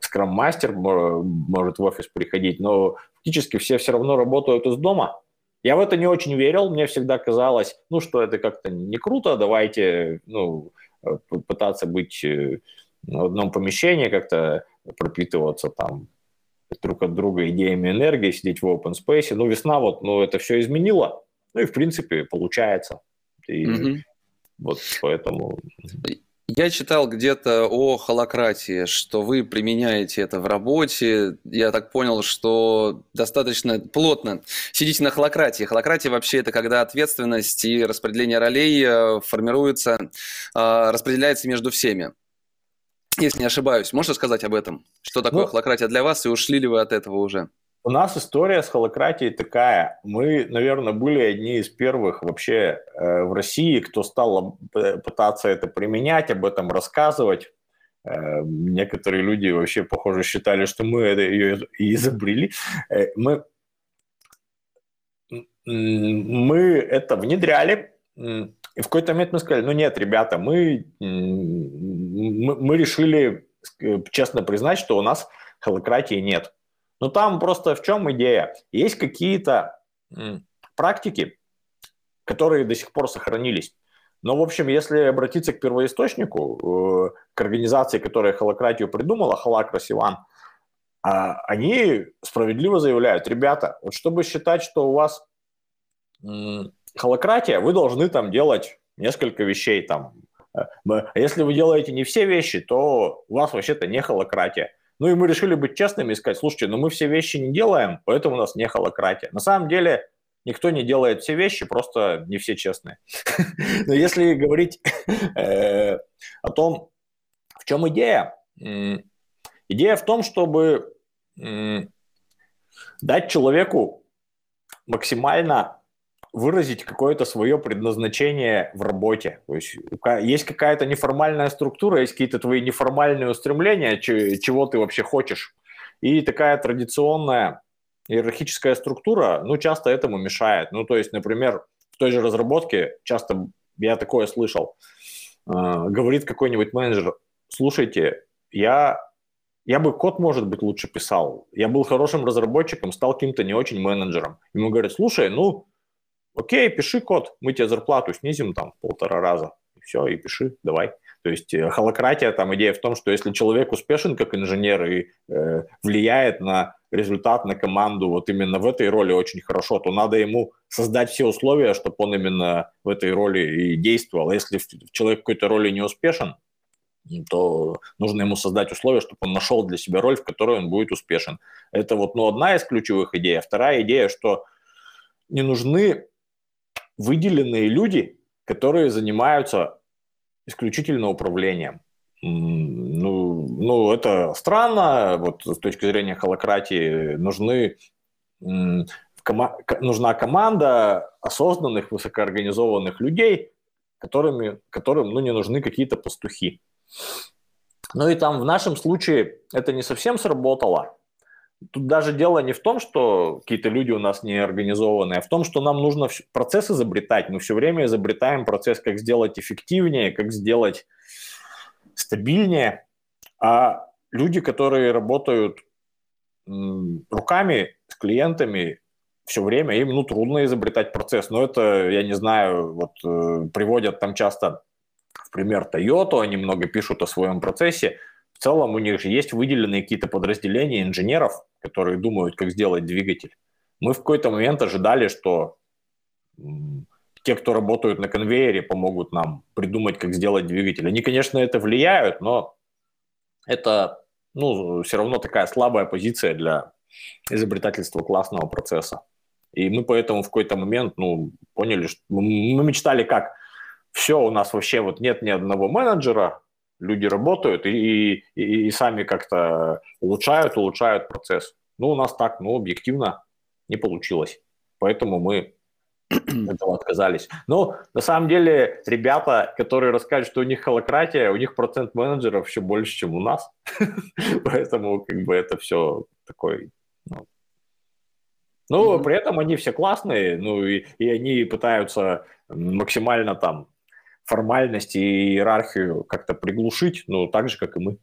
B: скрам-мастер может в офис приходить, но фактически все все равно работают из дома. Я в это не очень верил, мне всегда казалось, ну что это как-то не круто, давайте ну, пытаться быть в одном помещении как-то пропитываться там друг от друга идеями энергии, сидеть в open space. Ну, весна вот, ну, это все изменило. Ну, и, в принципе, получается. И mm-hmm. Вот поэтому...
A: Я читал где-то о холократии, что вы применяете это в работе. Я так понял, что достаточно плотно сидите на холократии. Холократия вообще это когда ответственность и распределение ролей э, формируется, э, распределяется между всеми. Если не ошибаюсь, можешь сказать об этом? Что такое ну, холократия для вас и ушли ли вы от этого уже?
B: У нас история с холократией такая. Мы, наверное, были одни из первых вообще э, в России, кто стал пытаться это применять, об этом рассказывать. Э, некоторые люди вообще, похоже, считали, что мы это ее и изобрели. Э, мы, мы это внедряли, и в какой-то момент мы сказали, ну нет, ребята, мы, мы, решили честно признать, что у нас холократии нет. Но там просто в чем идея? Есть какие-то практики, которые до сих пор сохранились. Но, в общем, если обратиться к первоисточнику, э, к организации, которая холократию придумала, Халакра Сиван, а, они справедливо заявляют, ребята, вот чтобы считать, что у вас холократия, вы должны там делать несколько вещей. Там. Э, если вы делаете не все вещи, то у вас вообще-то не холократия. Ну и мы решили быть честными и сказать, слушайте, ну мы все вещи не делаем, поэтому у нас не холократия. На самом деле никто не делает все вещи, просто не все честные. Но если говорить э, о том, в чем идея, идея в том, чтобы дать человеку максимально выразить какое-то свое предназначение в работе. То есть есть какая-то неформальная структура, есть какие-то твои неформальные устремления, чего ты вообще хочешь. И такая традиционная иерархическая структура, ну, часто этому мешает. Ну, то есть, например, в той же разработке часто я такое слышал. Э, говорит какой-нибудь менеджер, слушайте, я, я бы код, может быть, лучше писал. Я был хорошим разработчиком, стал каким-то не очень менеджером. Ему говорят, слушай, ну, окей, пиши код, мы тебе зарплату снизим там полтора раза, и все, и пиши, давай. То есть э, холократия, там идея в том, что если человек успешен как инженер и э, влияет на результат, на команду вот именно в этой роли очень хорошо, то надо ему создать все условия, чтобы он именно в этой роли и действовал. А если человек в какой-то роли не успешен, то нужно ему создать условия, чтобы он нашел для себя роль, в которой он будет успешен. Это вот ну, одна из ключевых идей. А вторая идея, что не нужны выделенные люди, которые занимаются исключительно управлением. Ну, ну, это странно, вот с точки зрения холократии нужны, нужна команда осознанных, высокоорганизованных людей, которыми, которым ну, не нужны какие-то пастухи. Ну и там в нашем случае это не совсем сработало, Тут даже дело не в том, что какие-то люди у нас не организованные, а в том, что нам нужно процесс изобретать. Мы все время изобретаем процесс, как сделать эффективнее, как сделать стабильнее. А люди, которые работают руками с клиентами все время, им ну, трудно изобретать процесс. Но это, я не знаю, вот э, приводят там часто в пример Toyota, они много пишут о своем процессе. В целом у них же есть выделенные какие-то подразделения инженеров, которые думают, как сделать двигатель. Мы в какой-то момент ожидали, что те, кто работают на конвейере, помогут нам придумать, как сделать двигатель. Они, конечно, это влияют, но это ну, все равно такая слабая позиция для изобретательства классного процесса. И мы поэтому в какой-то момент ну, поняли, что мы мечтали как, все, у нас вообще вот нет ни одного менеджера, люди работают и, и, и сами как-то улучшают, улучшают процесс. Ну, у нас так, ну, объективно не получилось. Поэтому мы этого отказались. Но на самом деле ребята, которые расскажут, что у них холократия, у них процент менеджеров еще больше, чем у нас. Поэтому как бы это все такой... Ну, ну при этом они все классные, ну, и, и они пытаются максимально там формальности и иерархию как-то приглушить, ну, так же, как и мы.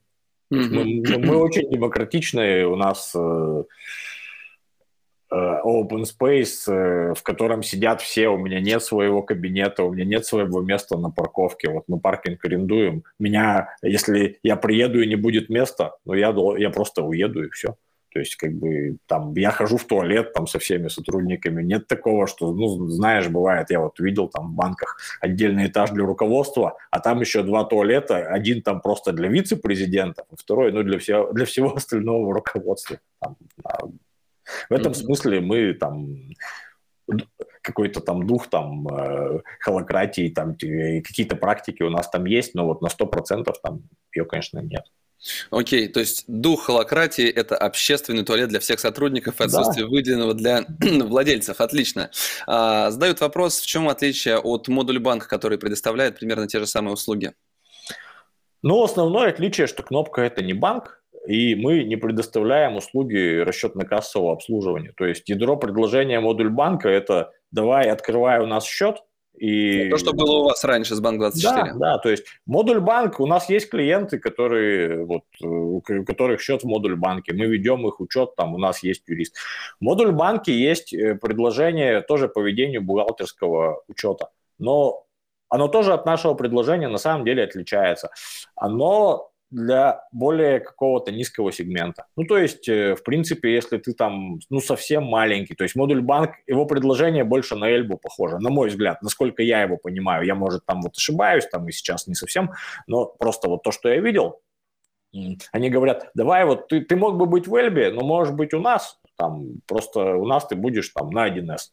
B: Mm-hmm. Мы, мы очень демократичные, у нас э, э, open space, э, в котором сидят все, у меня нет своего кабинета, у меня нет своего места на парковке, вот мы паркинг арендуем. Меня, если я приеду и не будет места, ну, я, я просто уеду и все. То есть, как бы, там, я хожу в туалет там со всеми сотрудниками. Нет такого, что, ну, знаешь, бывает, я вот видел там в банках отдельный этаж для руководства, а там еще два туалета. Один там просто для вице-президента, а второй, ну, для всего, для всего остального руководства. Там, в этом mm-hmm. смысле мы там какой-то там дух там э, холократии, там какие-то практики у нас там есть, но вот на 100% там ее, конечно, нет.
A: Окей, то есть дух холократии – это общественный туалет для всех сотрудников и отсутствие да. выделенного для владельцев. Отлично. А, задают вопрос, в чем отличие от модуль банка, который предоставляет примерно те же самые услуги?
B: Ну, основное отличие, что кнопка – это не банк, и мы не предоставляем услуги расчетно-кассового обслуживания. То есть ядро предложения модуль банка – это «давай, открывай у нас счет»,
A: и... То, что было у вас раньше с Банк24.
B: Да, да, то есть модуль банк, у нас есть клиенты, которые, вот, у которых счет в модуль банке, мы ведем их учет, там у нас есть юрист. В модуль банке есть э, предложение тоже по ведению бухгалтерского учета, но оно тоже от нашего предложения на самом деле отличается. Оно для более какого-то низкого сегмента. Ну, то есть, э, в принципе, если ты там, ну, совсем маленький, то есть модуль банк, его предложение больше на Эльбу похоже, на мой взгляд, насколько я его понимаю. Я, может, там вот ошибаюсь, там и сейчас не совсем, но просто вот то, что я видел, они говорят, давай вот ты, ты мог бы быть в Эльбе, но можешь быть у нас, там просто у нас ты будешь там на 1С.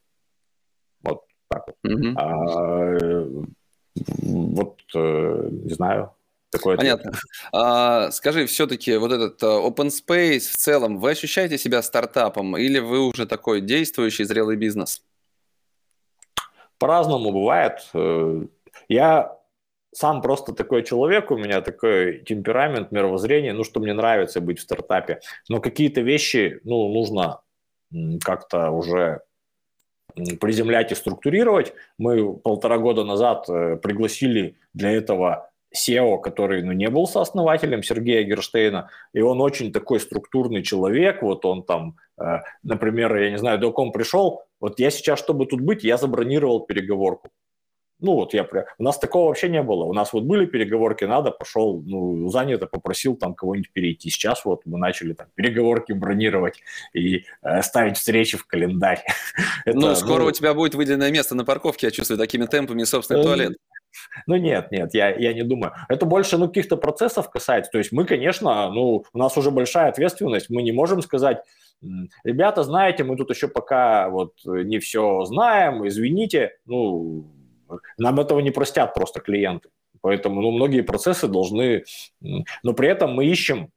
B: Вот так вот. Mm-hmm. А, э, вот, э, не знаю,
A: такой Понятно. А, скажи, все-таки вот этот э, open space в целом, вы ощущаете себя стартапом или вы уже такой действующий зрелый бизнес?
B: По-разному бывает. Э, я сам просто такой человек, у меня такой темперамент, мировоззрение, ну, что мне нравится быть в стартапе. Но какие-то вещи, ну, нужно как-то уже приземлять и структурировать. Мы полтора года назад э, пригласили для этого SEO, который ну, не был сооснователем Сергея Герштейна, и он очень такой структурный человек, вот он там, э, например, я не знаю, до ком пришел, вот я сейчас, чтобы тут быть, я забронировал переговорку. Ну вот я, у нас такого вообще не было. У нас вот были переговорки, надо, пошел, ну, занято, попросил там кого-нибудь перейти. Сейчас вот мы начали там переговорки бронировать и э, ставить встречи в календарь.
A: Это, ну, скоро ну... у тебя будет выделенное место на парковке, я чувствую, такими темпами собственный э, туалет.
B: Ну нет, нет, я, я не думаю. Это больше ну, каких-то процессов касается. То есть мы, конечно, ну, у нас уже большая ответственность, мы не можем сказать, ребята, знаете, мы тут еще пока вот не все знаем, извините, ну, нам этого не простят просто клиенты. Поэтому ну, многие процессы должны... Но при этом мы ищем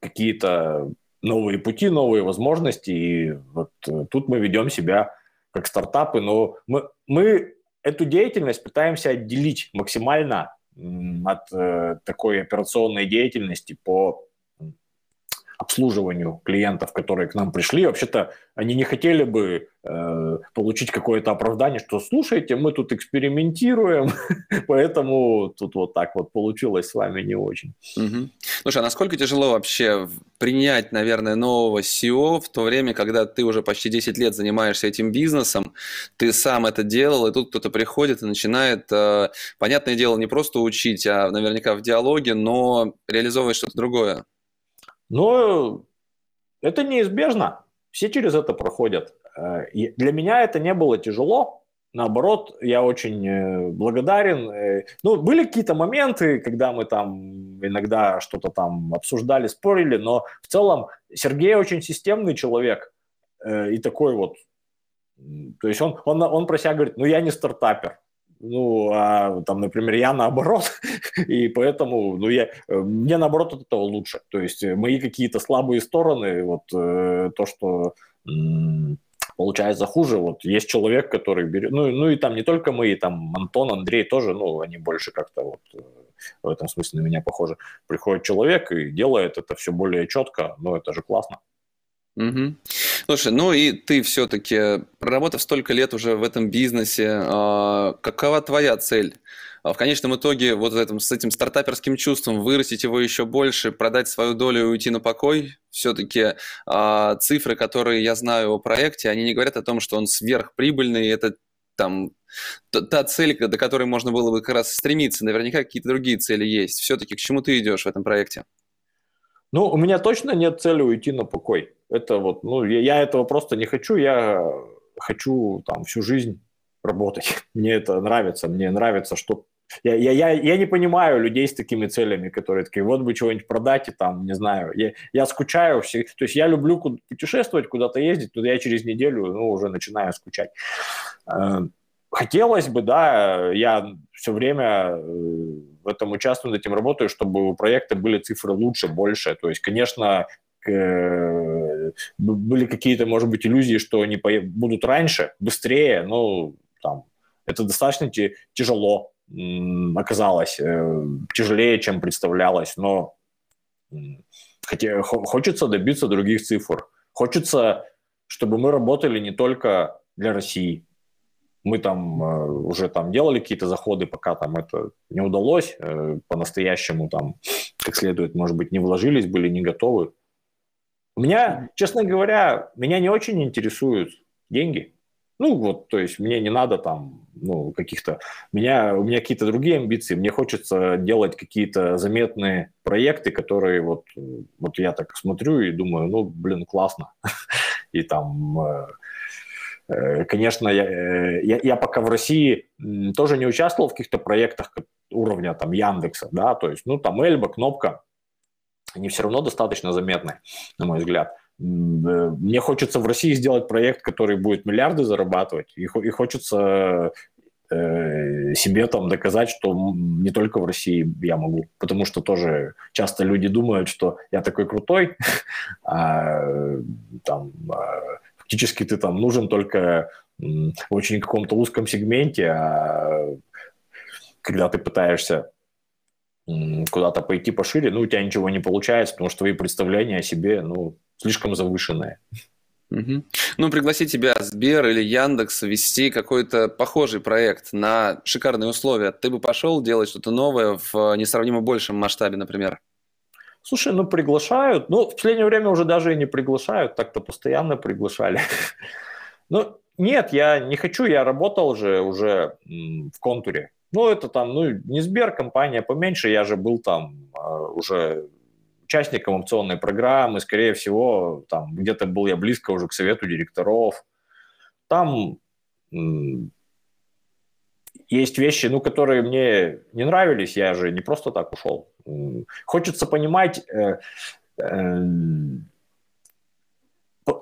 B: какие-то новые пути, новые возможности, и вот э, тут мы ведем себя как стартапы, но мы, мы эту деятельность пытаемся отделить максимально от э, такой операционной деятельности по обслуживанию клиентов, которые к нам пришли. Вообще-то они не хотели бы э, получить какое-то оправдание, что слушайте, мы тут экспериментируем, поэтому тут вот так вот получилось с вами не очень.
A: Угу. Слушай, а насколько тяжело вообще принять, наверное, нового SEO в то время, когда ты уже почти 10 лет занимаешься этим бизнесом, ты сам это делал, и тут кто-то приходит и начинает, э, понятное дело, не просто учить, а наверняка в диалоге, но реализовывать что-то другое.
B: Но это неизбежно. Все через это проходят. Э, и для меня это не было тяжело. Наоборот, я очень э, благодарен. Э, ну, были какие-то моменты, когда мы там иногда что-то там обсуждали, спорили, но в целом Сергей очень системный человек и такой вот. То есть он, он, он про себя говорит, ну я не стартапер. Ну, а там, например, я наоборот, и поэтому, ну, я, э, мне наоборот от этого лучше. То есть э, мои какие-то слабые стороны, вот э, то, что м- получается хуже, вот есть человек, который берет, ну, ну и там не только мы, там Антон, Андрей тоже, ну, они больше как-то вот э, в этом смысле на меня похожи. Приходит человек и делает это все более четко, ну, это же классно.
A: Угу. Слушай, ну и ты все-таки, проработав столько лет уже в этом бизнесе, э, какова твоя цель? А в конечном итоге вот этом, с этим стартаперским чувством вырастить его еще больше, продать свою долю и уйти на покой? Все-таки э, цифры, которые я знаю о проекте, они не говорят о том, что он сверхприбыльный, это там та цель, до которой можно было бы как раз стремиться. Наверняка какие-то другие цели есть. Все-таки к чему ты идешь в этом проекте?
B: Ну, у меня точно нет цели уйти на покой. Это вот, ну, я, я этого просто не хочу. Я хочу там всю жизнь работать. Мне это нравится. Мне нравится, что я, я, я, я не понимаю людей с такими целями, которые такие, вот бы чего-нибудь продать, и там, не знаю, я, я скучаю, все, то есть я люблю путешествовать, куда-то ездить, но я через неделю, ну, уже начинаю скучать. Э, хотелось бы, да, я все время э, в этом участвую, над этим работаю, чтобы у проекта были цифры лучше, больше. То есть, конечно, были какие-то, может быть, иллюзии, что они будут раньше, быстрее, но там, это достаточно тяжело оказалось, э, тяжелее, чем представлялось, но хотя, хочется добиться других цифр. Хочется, чтобы мы работали не только для России. Мы там э, уже там делали какие-то заходы, пока там это не удалось, э, по-настоящему там как следует, может быть, не вложились, были не готовы. У меня, честно говоря, меня не очень интересуют деньги. Ну вот, то есть мне не надо там, ну, каких-то... Меня, у меня какие-то другие амбиции. Мне хочется делать какие-то заметные проекты, которые вот, вот я так смотрю и думаю, ну, блин, классно. И там... Э, конечно, я, э, я, я пока в России тоже не участвовал в каких-то проектах уровня там Яндекса, да, то есть, ну, там Эльба, Кнопка, они все равно достаточно заметны, на мой взгляд. Э, мне хочется в России сделать проект, который будет миллиарды зарабатывать, и, и хочется себе там доказать, что не только в России я могу, потому что тоже часто люди думают, что я такой крутой, а там а, фактически ты там нужен только в очень каком-то узком сегменте, а когда ты пытаешься куда-то пойти пошире, ну, у тебя ничего не получается, потому что твои представления о себе, ну, слишком завышенные.
A: Угу. Ну, пригласи тебя Сбер или Яндекс вести какой-то похожий проект на шикарные условия. Ты бы пошел делать что-то новое в несравнимо большем масштабе, например?
B: Слушай, ну приглашают. Ну, в последнее время уже даже и не приглашают, так-то постоянно приглашали. Ну, нет, я не хочу, я работал же уже в контуре. Ну, это там, ну, не Сбер, компания поменьше, я же был там а, уже участником опционной программы, скорее всего, там где-то был я близко уже к совету директоров. Там есть вещи, ну, которые мне не нравились, я же не просто так ушел. Хочется понимать, э, э,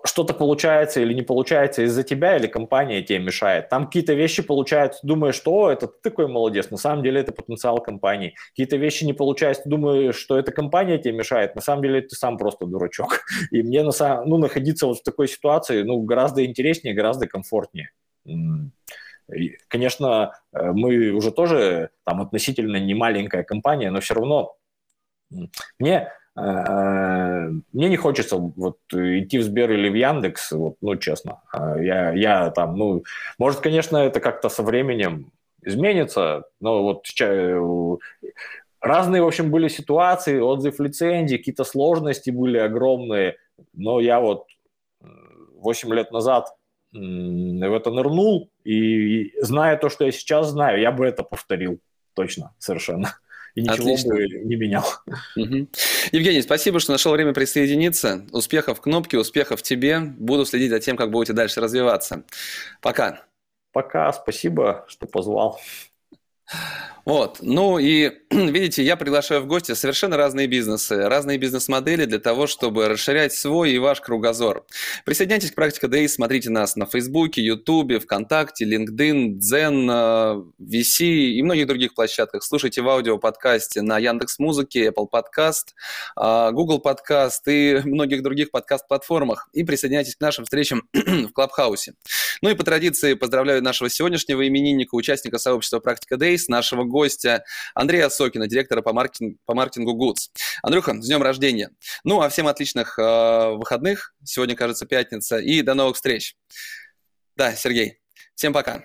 B: что-то получается или не получается из-за тебя, или компания тебе мешает. Там какие-то вещи получаются, думаешь, что это ты такой молодец, на самом деле это потенциал компании. Какие-то вещи не получаются, думаешь, что эта компания тебе мешает, на самом деле ты сам просто дурачок. И мне на самом, ну, находиться вот в такой ситуации ну, гораздо интереснее, гораздо комфортнее. Конечно, э, мы уже тоже там относительно не маленькая компания, но все равно мне Э, мне не хочется вот идти в Сбер или в Яндекс, вот, ну, честно. Э, я, я там, ну, может, конечно, это как-то со временем изменится, но вот э, разные, в общем, были ситуации, отзыв лицензии, какие-то сложности были огромные, но я вот 8 лет назад в это нырнул, и зная то, что я сейчас знаю, я бы это повторил точно, совершенно и ничего Отлично. бы не менял.
A: Угу. Евгений, спасибо, что нашел время присоединиться. Успехов кнопке, успехов тебе. Буду следить за тем, как будете дальше развиваться. Пока.
B: Пока, спасибо, что позвал.
A: Вот. Ну и видите, я приглашаю в гости совершенно разные бизнесы, разные бизнес-модели для того, чтобы расширять свой и ваш кругозор. Присоединяйтесь к Практика Days, смотрите нас на Фейсбуке, Ютубе, ВКонтакте, LinkedIn, Дзен, VC и многих других площадках. Слушайте в аудио-подкасте на Яндекс Музыке, Apple Podcast, а, Google Podcast и многих других подкаст-платформах. И присоединяйтесь к нашим встречам в Клабхаусе. Ну и по традиции поздравляю нашего сегодняшнего именинника, участника сообщества Практика Days, нашего гостя Андрея Сокина, директора по, маркетинг, по маркетингу Goods. Андрюха, с днем рождения. Ну, а всем отличных э, выходных. Сегодня, кажется, пятница. И до новых встреч. Да, Сергей. Всем пока.